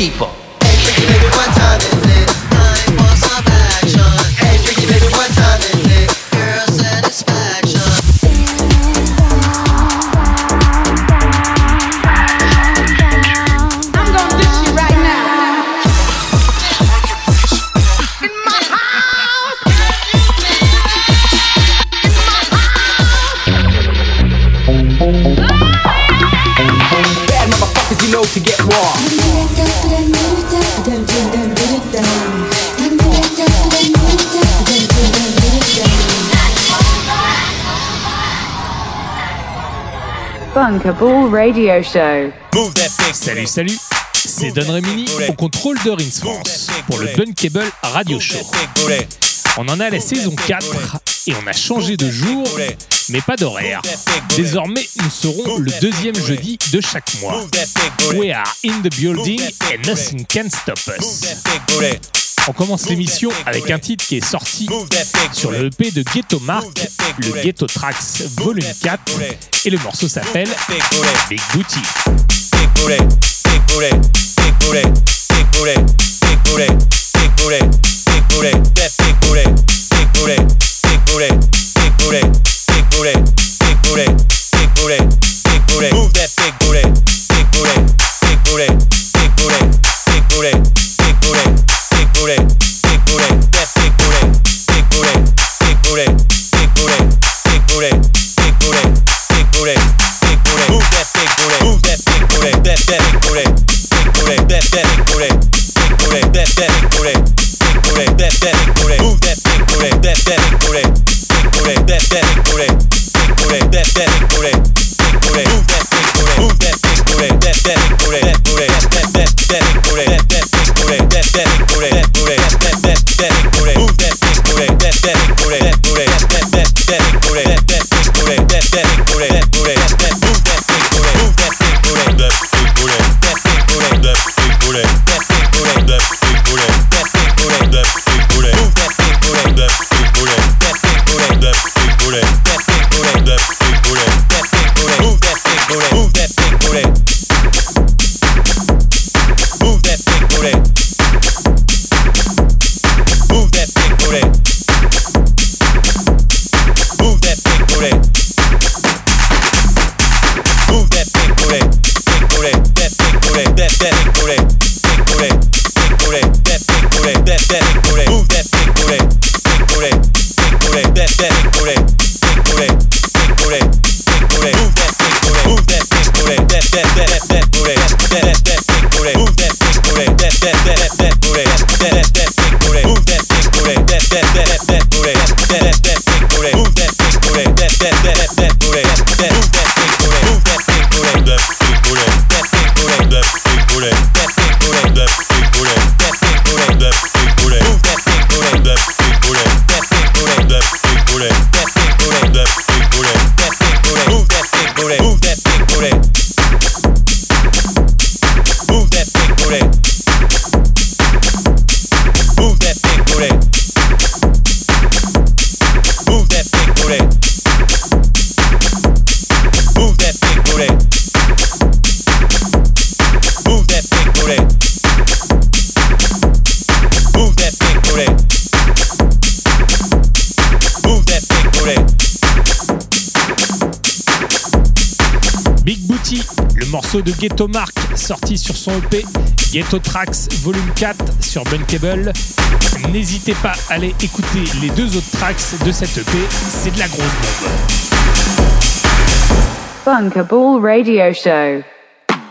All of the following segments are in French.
people. Radio Show. Salut, salut, c'est Don Remini au contrôle de Rings France pour le Bunkable Radio Show. On en a la saison 4 et on a changé de jour, mais pas d'horaire. Désormais, nous serons le deuxième jeudi de chaque mois. We are in the building and nothing can stop us. On commence l'émission avec un titre qui est sorti sur le EP de Ghetto Mark, le Ghetto Tracks Volume 4, et le morceau s'appelle Big Booty. puré, big puré, yeah, big puré, big puré, big puré, big puré, big puré, big puré, big puré, big puré, move that big puré, move that big puré, that that big puré, big puré, that that big puré, big puré, that that big puré, big puré, that that big puré, move that big puré, that that big puré, big puré, that that big puré, big puré, that that big puré. De Ghetto Mark sorti sur son EP Ghetto Tracks Volume 4 sur Bunkable. N'hésitez pas à aller écouter les deux autres tracks de cette EP, c'est de la grosse bombe. Bunkable Radio Show.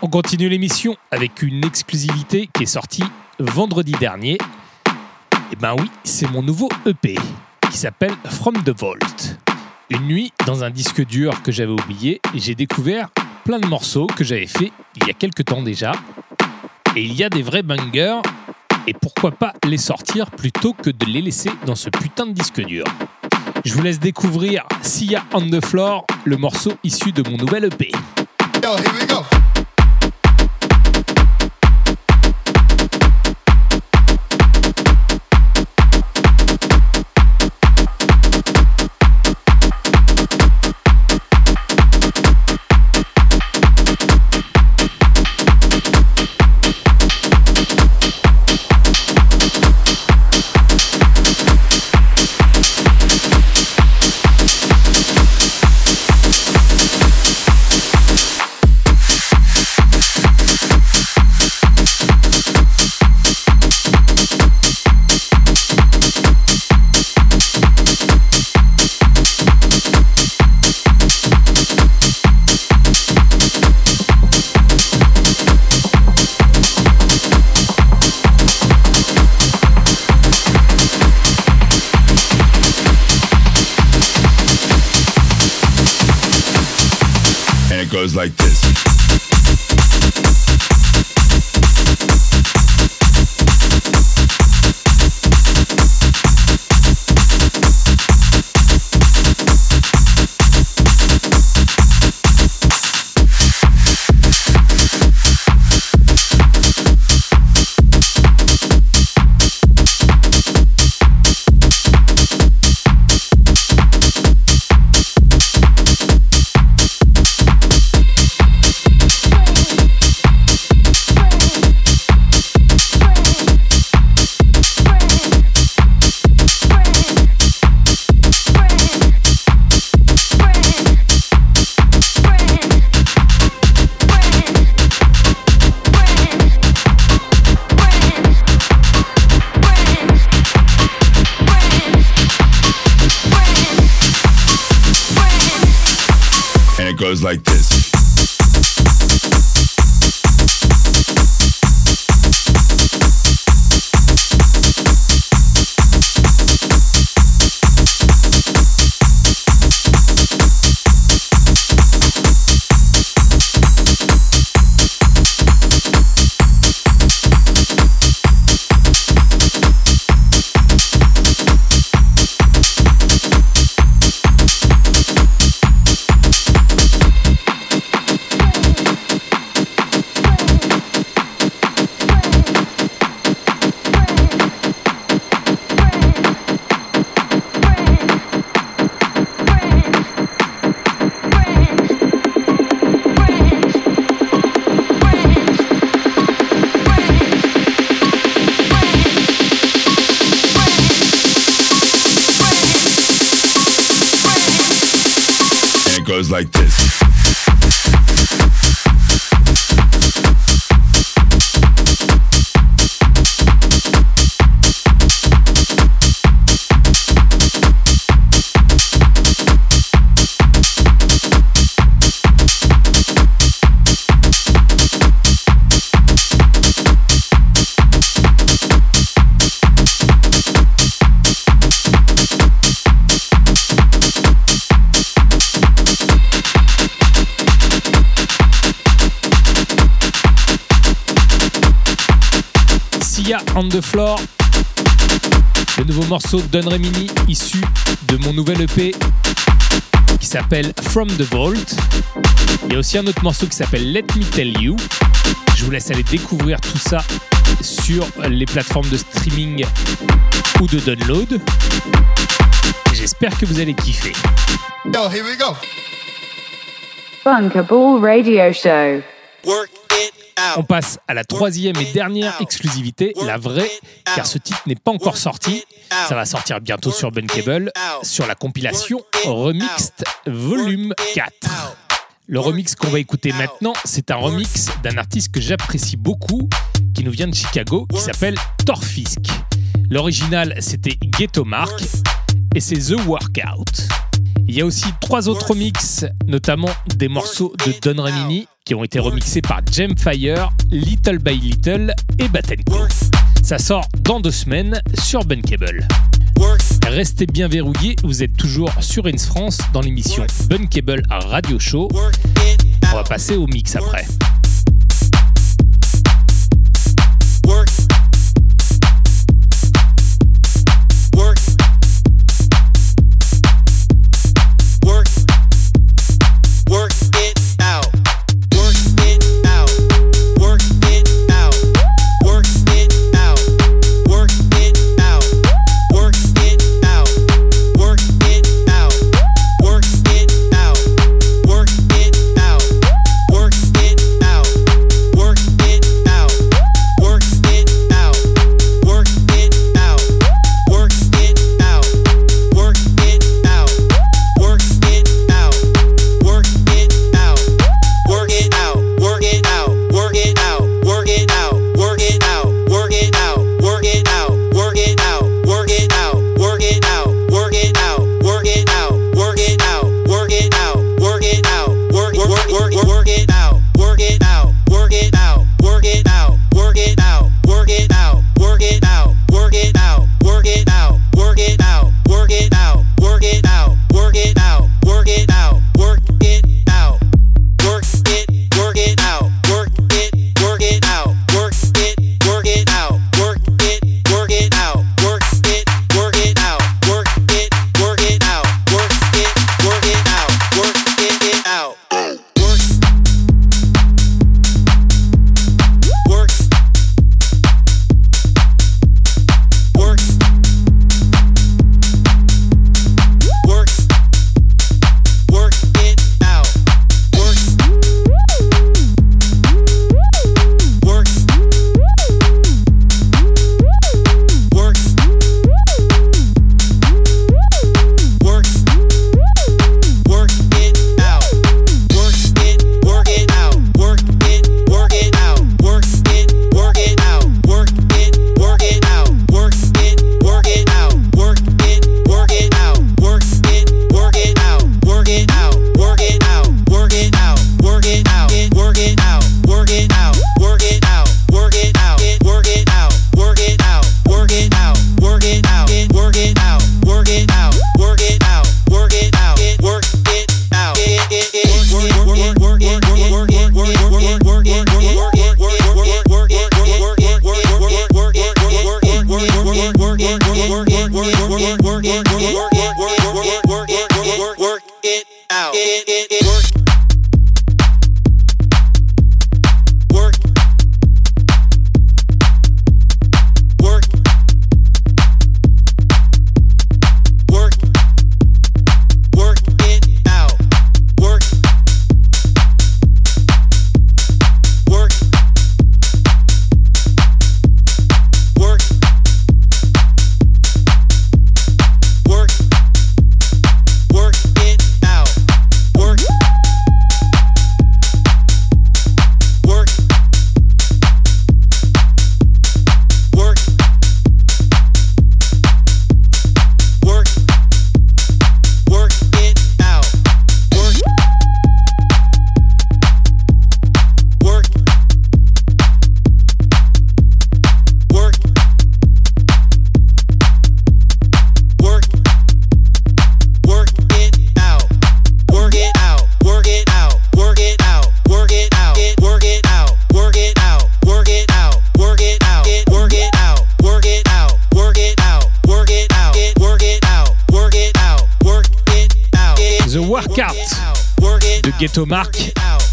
On continue l'émission avec une exclusivité qui est sortie vendredi dernier. Et eh ben oui, c'est mon nouveau EP qui s'appelle From the Vault. Une nuit, dans un disque dur que j'avais oublié, j'ai découvert de morceaux que j'avais fait il y a quelques temps déjà. Et il y a des vrais bangers. Et pourquoi pas les sortir plutôt que de les laisser dans ce putain de disque dur. Je vous laisse découvrir Sia on the Floor, le morceau issu de mon nouvel EP. Like this. On the Floor. Le nouveau morceau de Don Remini issu de mon nouvel EP qui s'appelle From the Vault. Il y a aussi un autre morceau qui s'appelle Let Me Tell You. Je vous laisse aller découvrir tout ça sur les plateformes de streaming ou de download. J'espère que vous allez kiffer. Yo, here we go. Ball Radio Show. On passe à la troisième et dernière exclusivité, la vraie, car ce titre n'est pas encore sorti. Ça va sortir bientôt sur Bunkable, sur la compilation Remixed Volume 4. Le remix qu'on va écouter maintenant, c'est un remix d'un artiste que j'apprécie beaucoup, qui nous vient de Chicago, qui s'appelle Torfisk. L'original, c'était Ghetto Mark, et c'est The Workout. Il y a aussi trois autres remixes, notamment des morceaux de Don Remini qui ont été remixés par Fire, Little by Little et Battencourt. Ça sort dans deux semaines sur Bunkable. Restez bien verrouillés, vous êtes toujours sur Ins France dans l'émission Bunkable Radio Show. On va passer au mix après.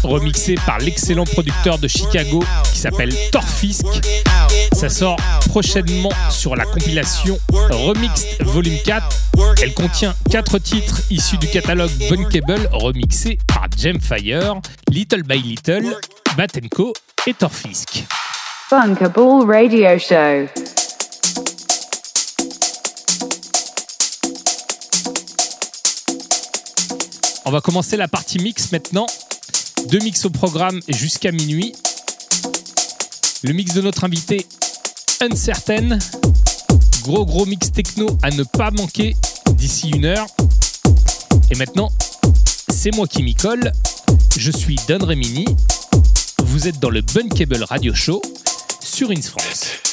Remixé par l'excellent producteur de Chicago qui s'appelle Torfisk. Ça sort prochainement sur la compilation Remixed Volume 4. Elle contient 4 titres issus du catalogue Bunkable remixés par Gemfire, Little by Little, Batenko et Torfisk. Bunkable Radio Show. On va commencer la partie mix maintenant. Deux mix au programme jusqu'à minuit. Le mix de notre invité, Uncertain. Gros gros mix techno à ne pas manquer d'ici une heure. Et maintenant, c'est moi qui m'y colle. Je suis Don Remini. Vous êtes dans le Bunkable Radio Show sur Ins France.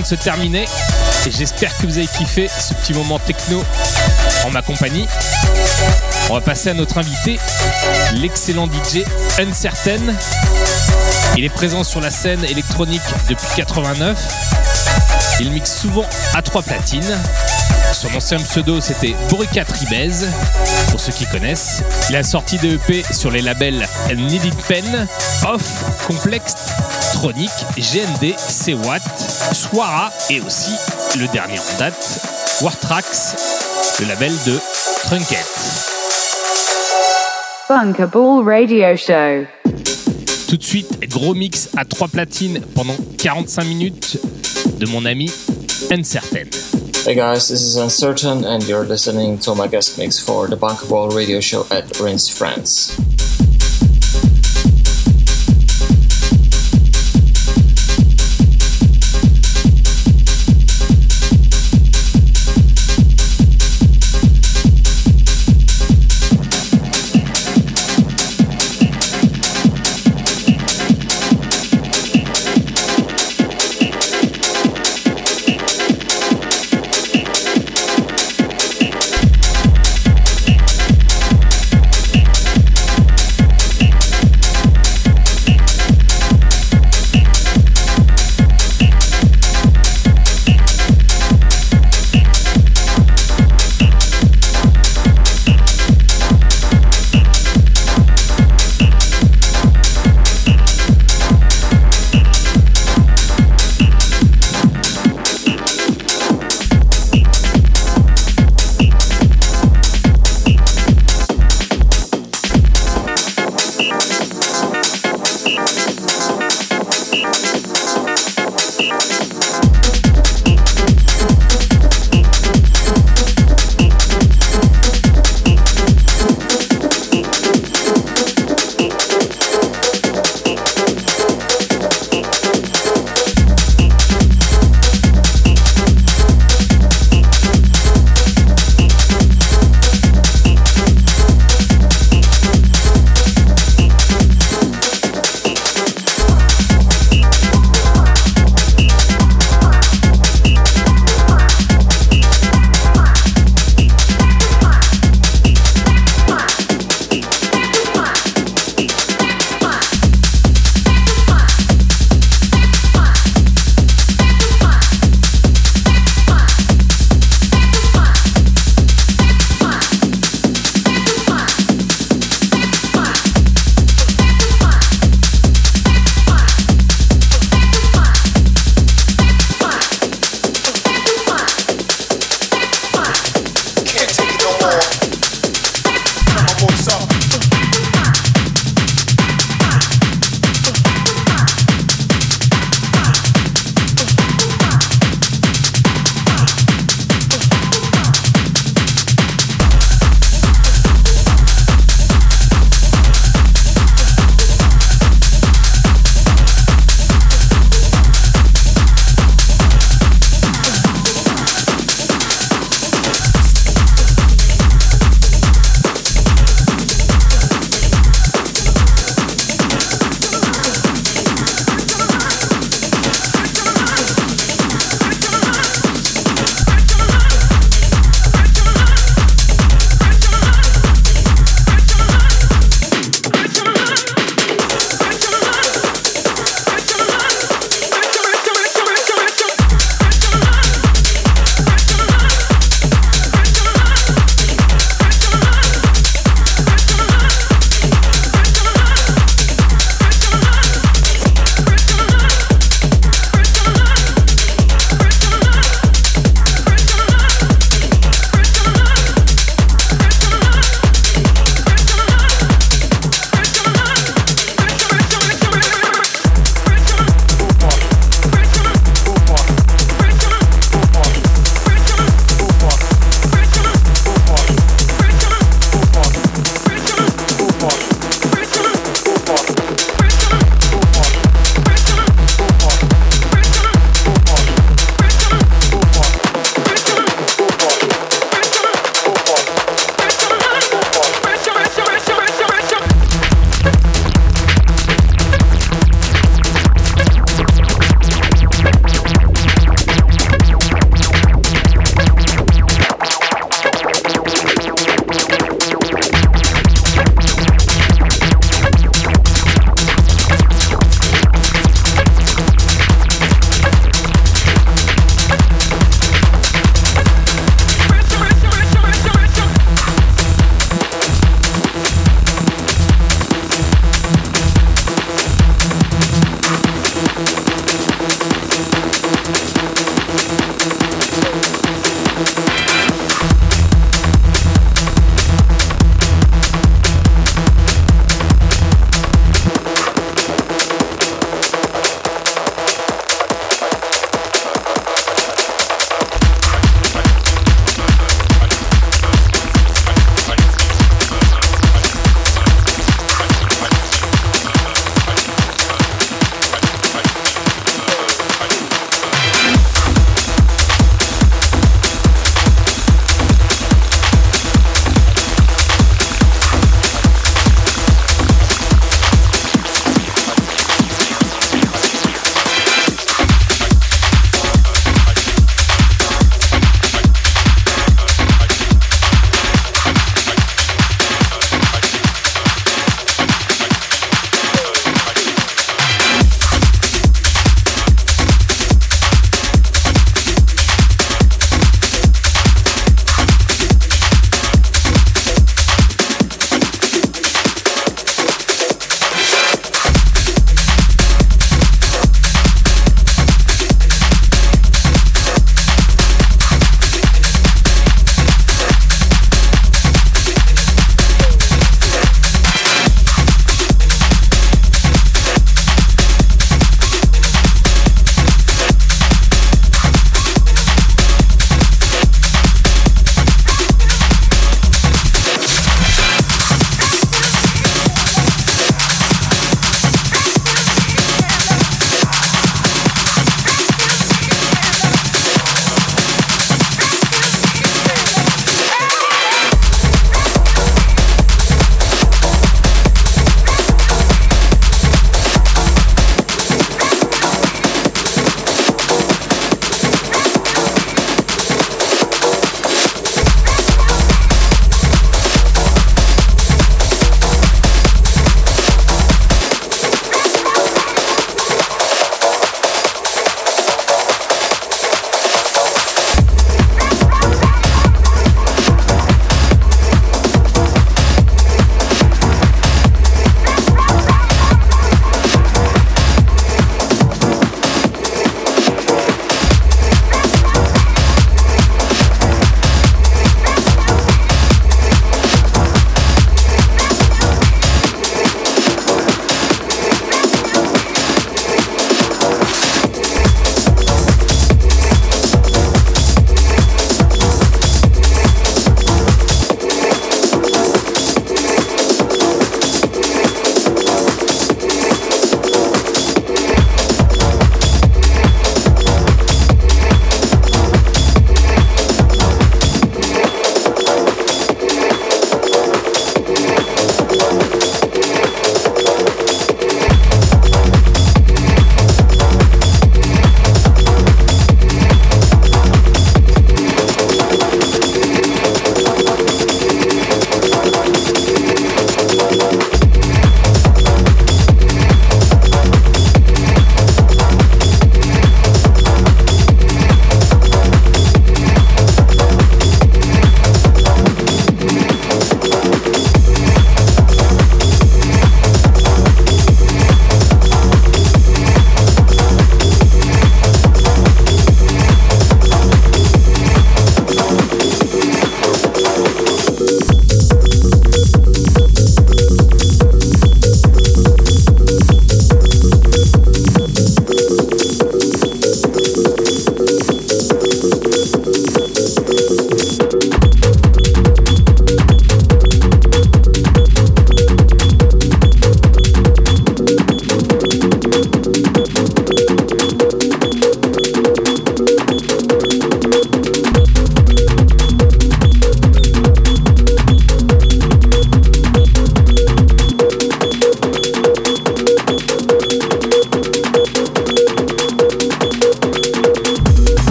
De se terminer et j'espère que vous avez kiffé ce petit moment techno en ma compagnie. On va passer à notre invité, l'excellent DJ Uncertain. Il est présent sur la scène électronique depuis 89 Il mixe souvent à trois platines. Son ancien pseudo c'était Borica Tribez, pour ceux qui connaissent. Il a sorti des EP sur les labels Needed Pen, Off, Complex, Tronic, GND, C-Watt, Swara et aussi le dernier en date, Wartrax, le label de Trunket. Bunkable Radio Show. Tout de suite, gros mix à trois platines pendant 45 minutes de mon ami Uncertain. Hey guys, this is Uncertain and you're listening to my guest mix for the Bunkable radio show at Rinse France.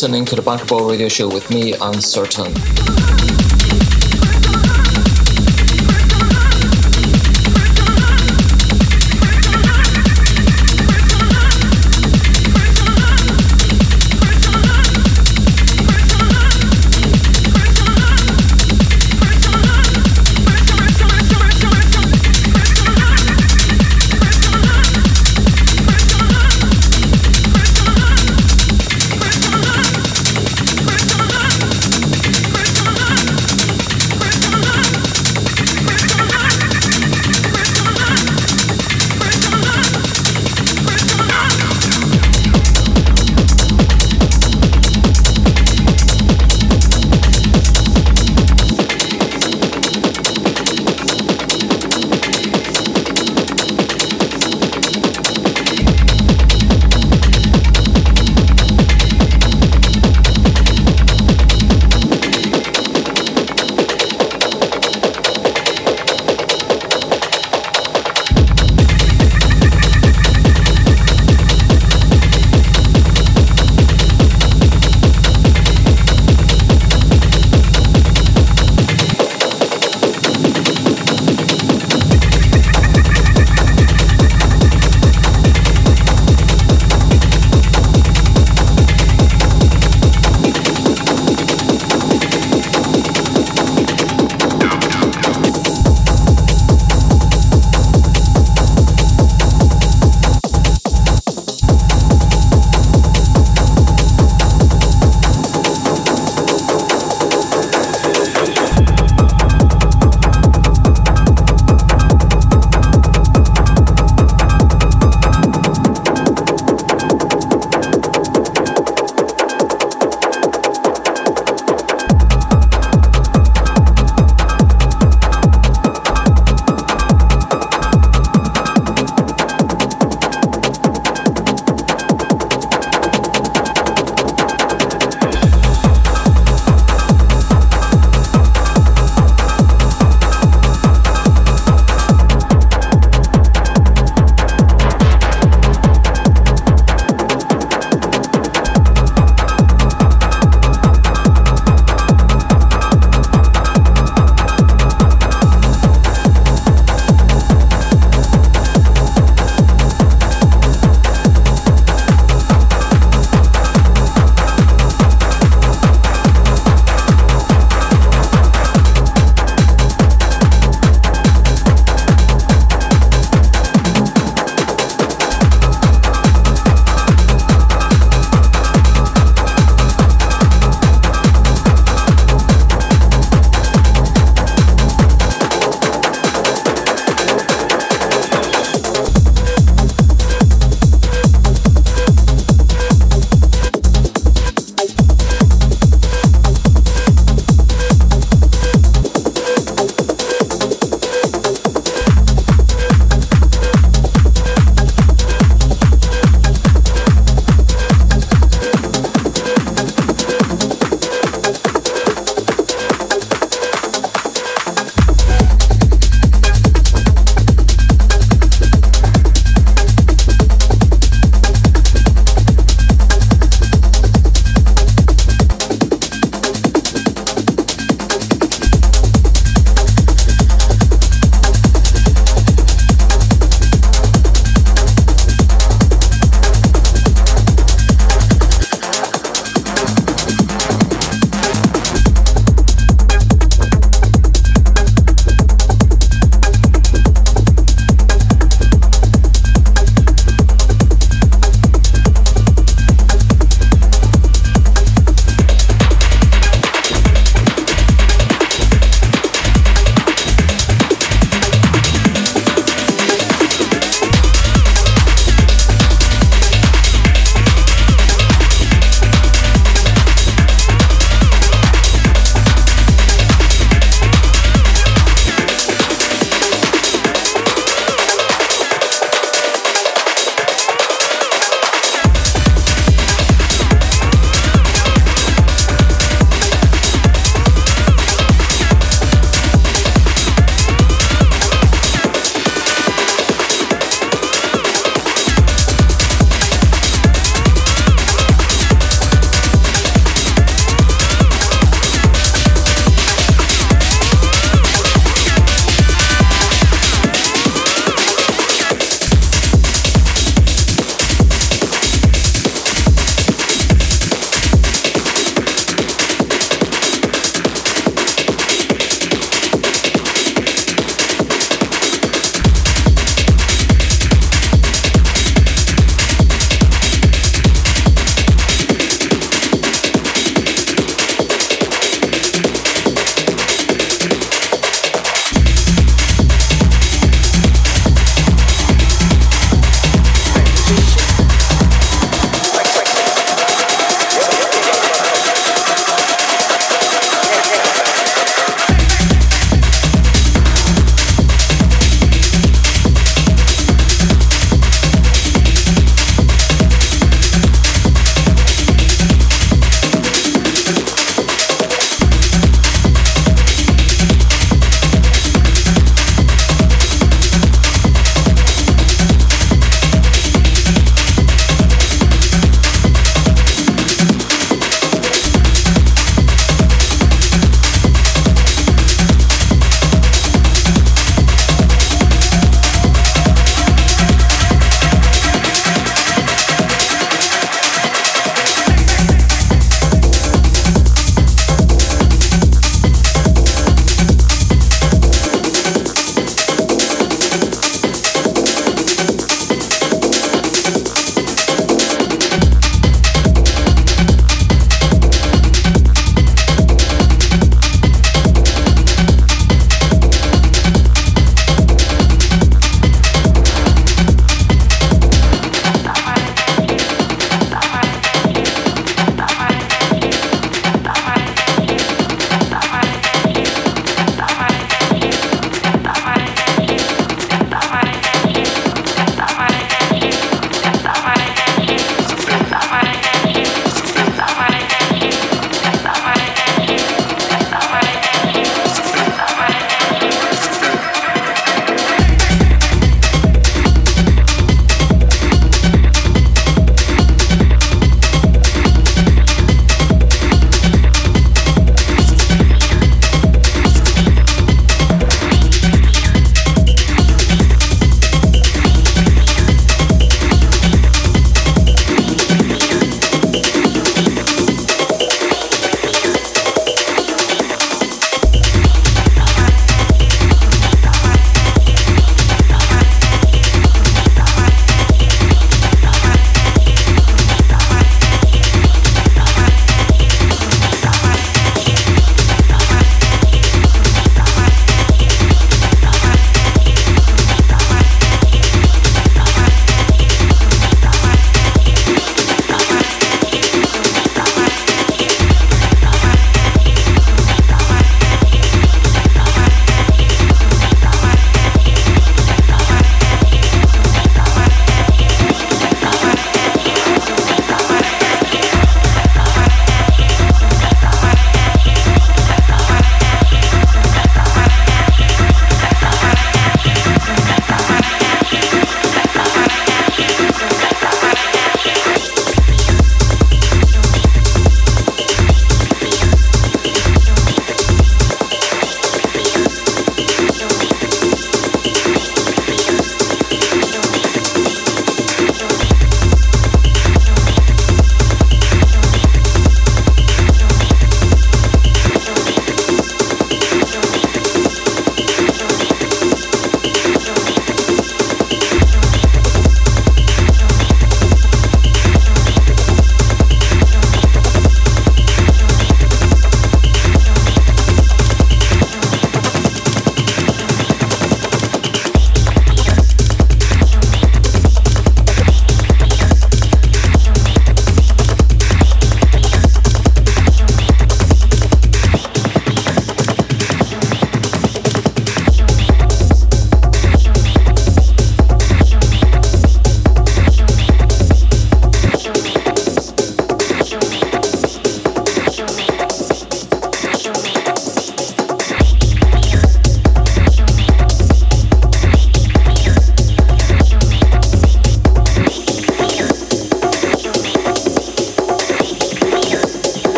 Listening to the Bankable Radio Show with me, Uncertain.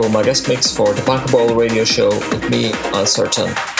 To my guest mix for the Bunkable radio show with me, Uncertain.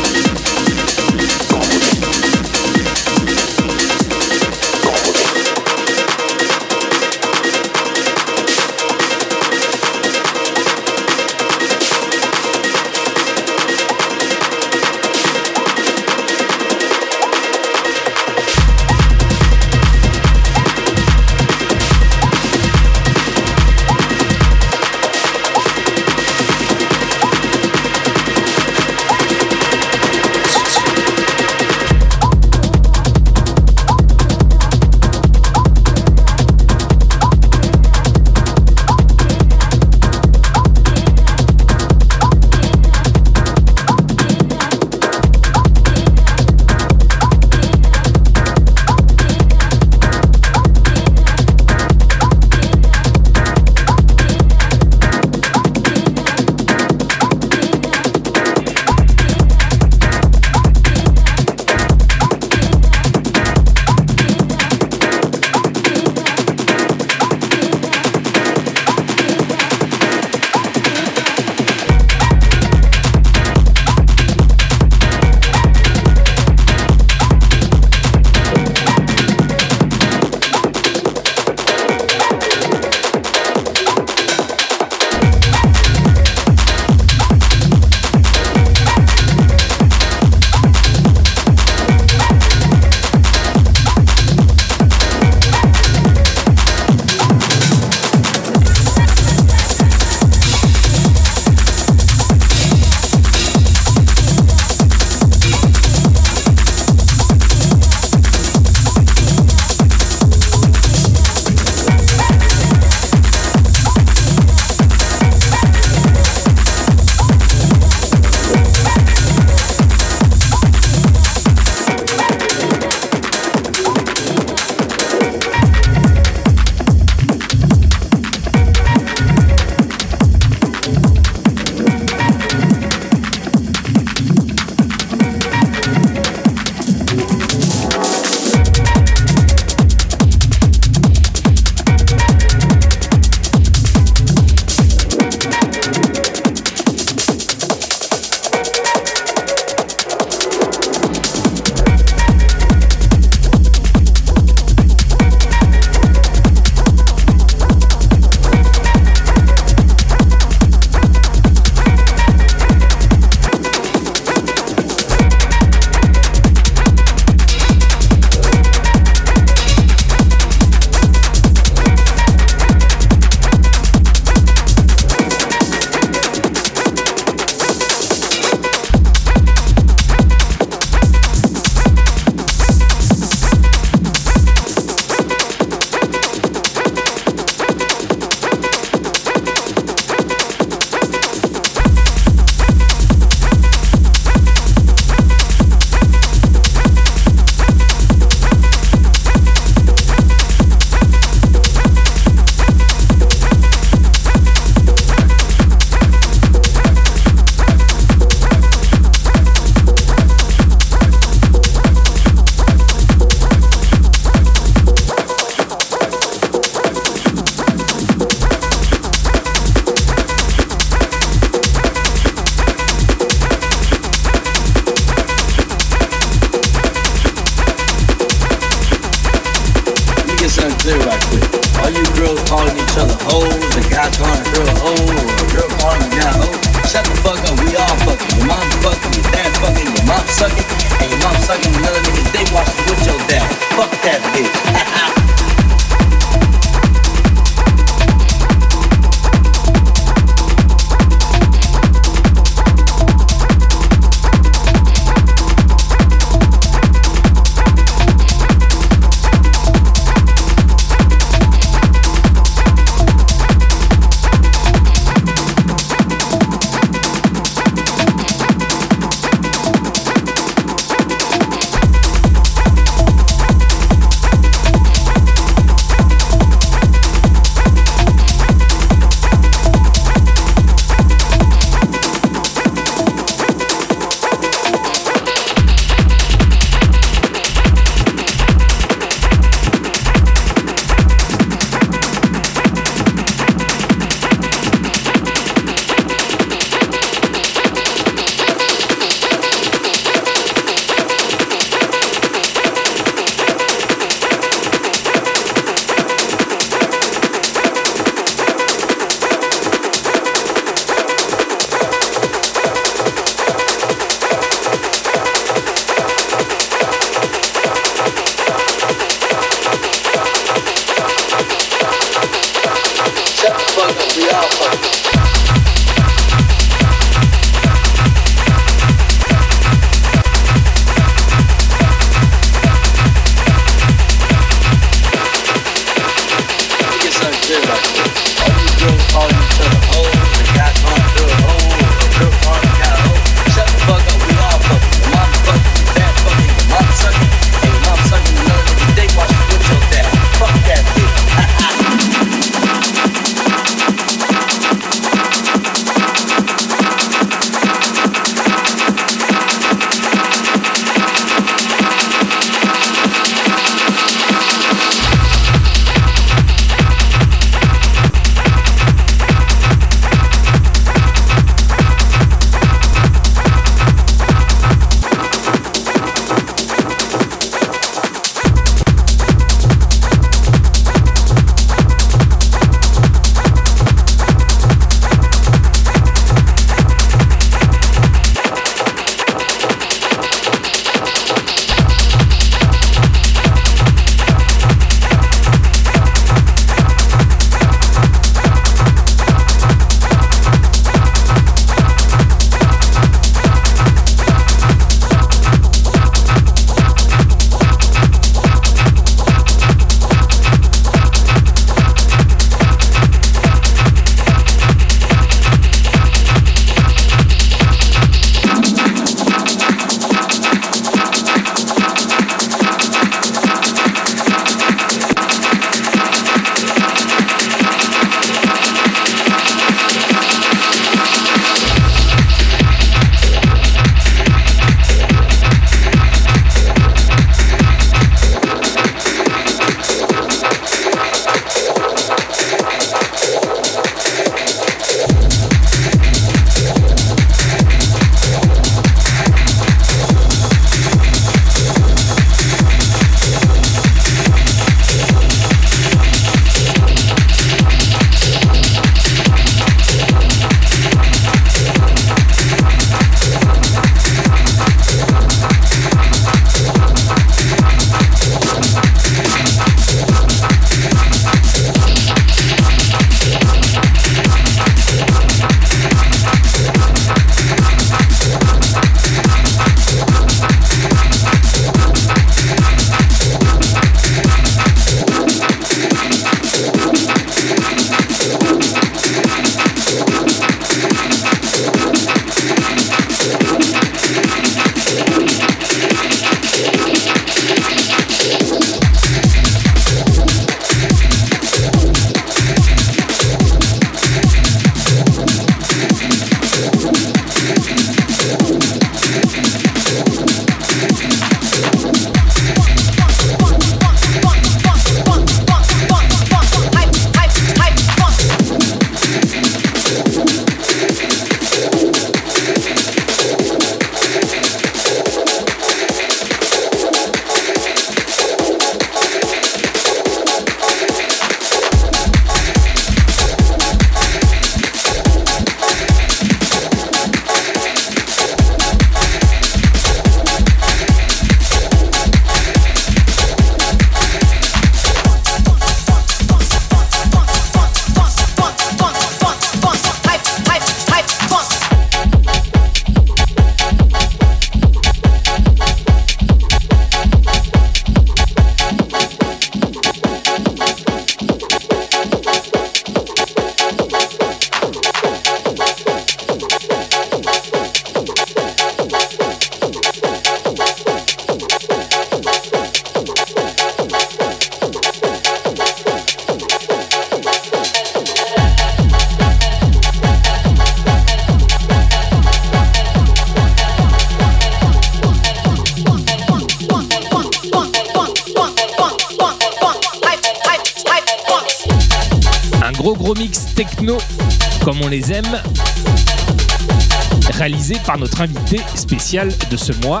De ce mois,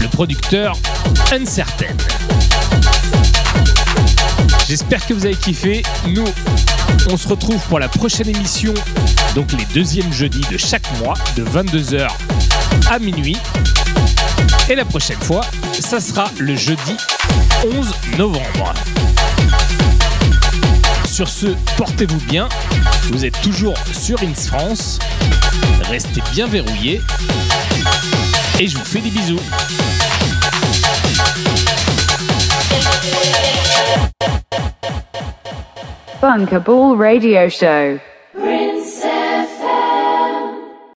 le producteur Uncertain. J'espère que vous avez kiffé. Nous, on se retrouve pour la prochaine émission, donc les deuxièmes jeudis de chaque mois, de 22h à minuit. Et la prochaine fois, ça sera le jeudi 11 novembre. Sur ce, portez-vous bien. Vous êtes toujours sur Ins France. Restez bien verrouillés. Et je vous fais des bisous. Bunker Ball Radio Show.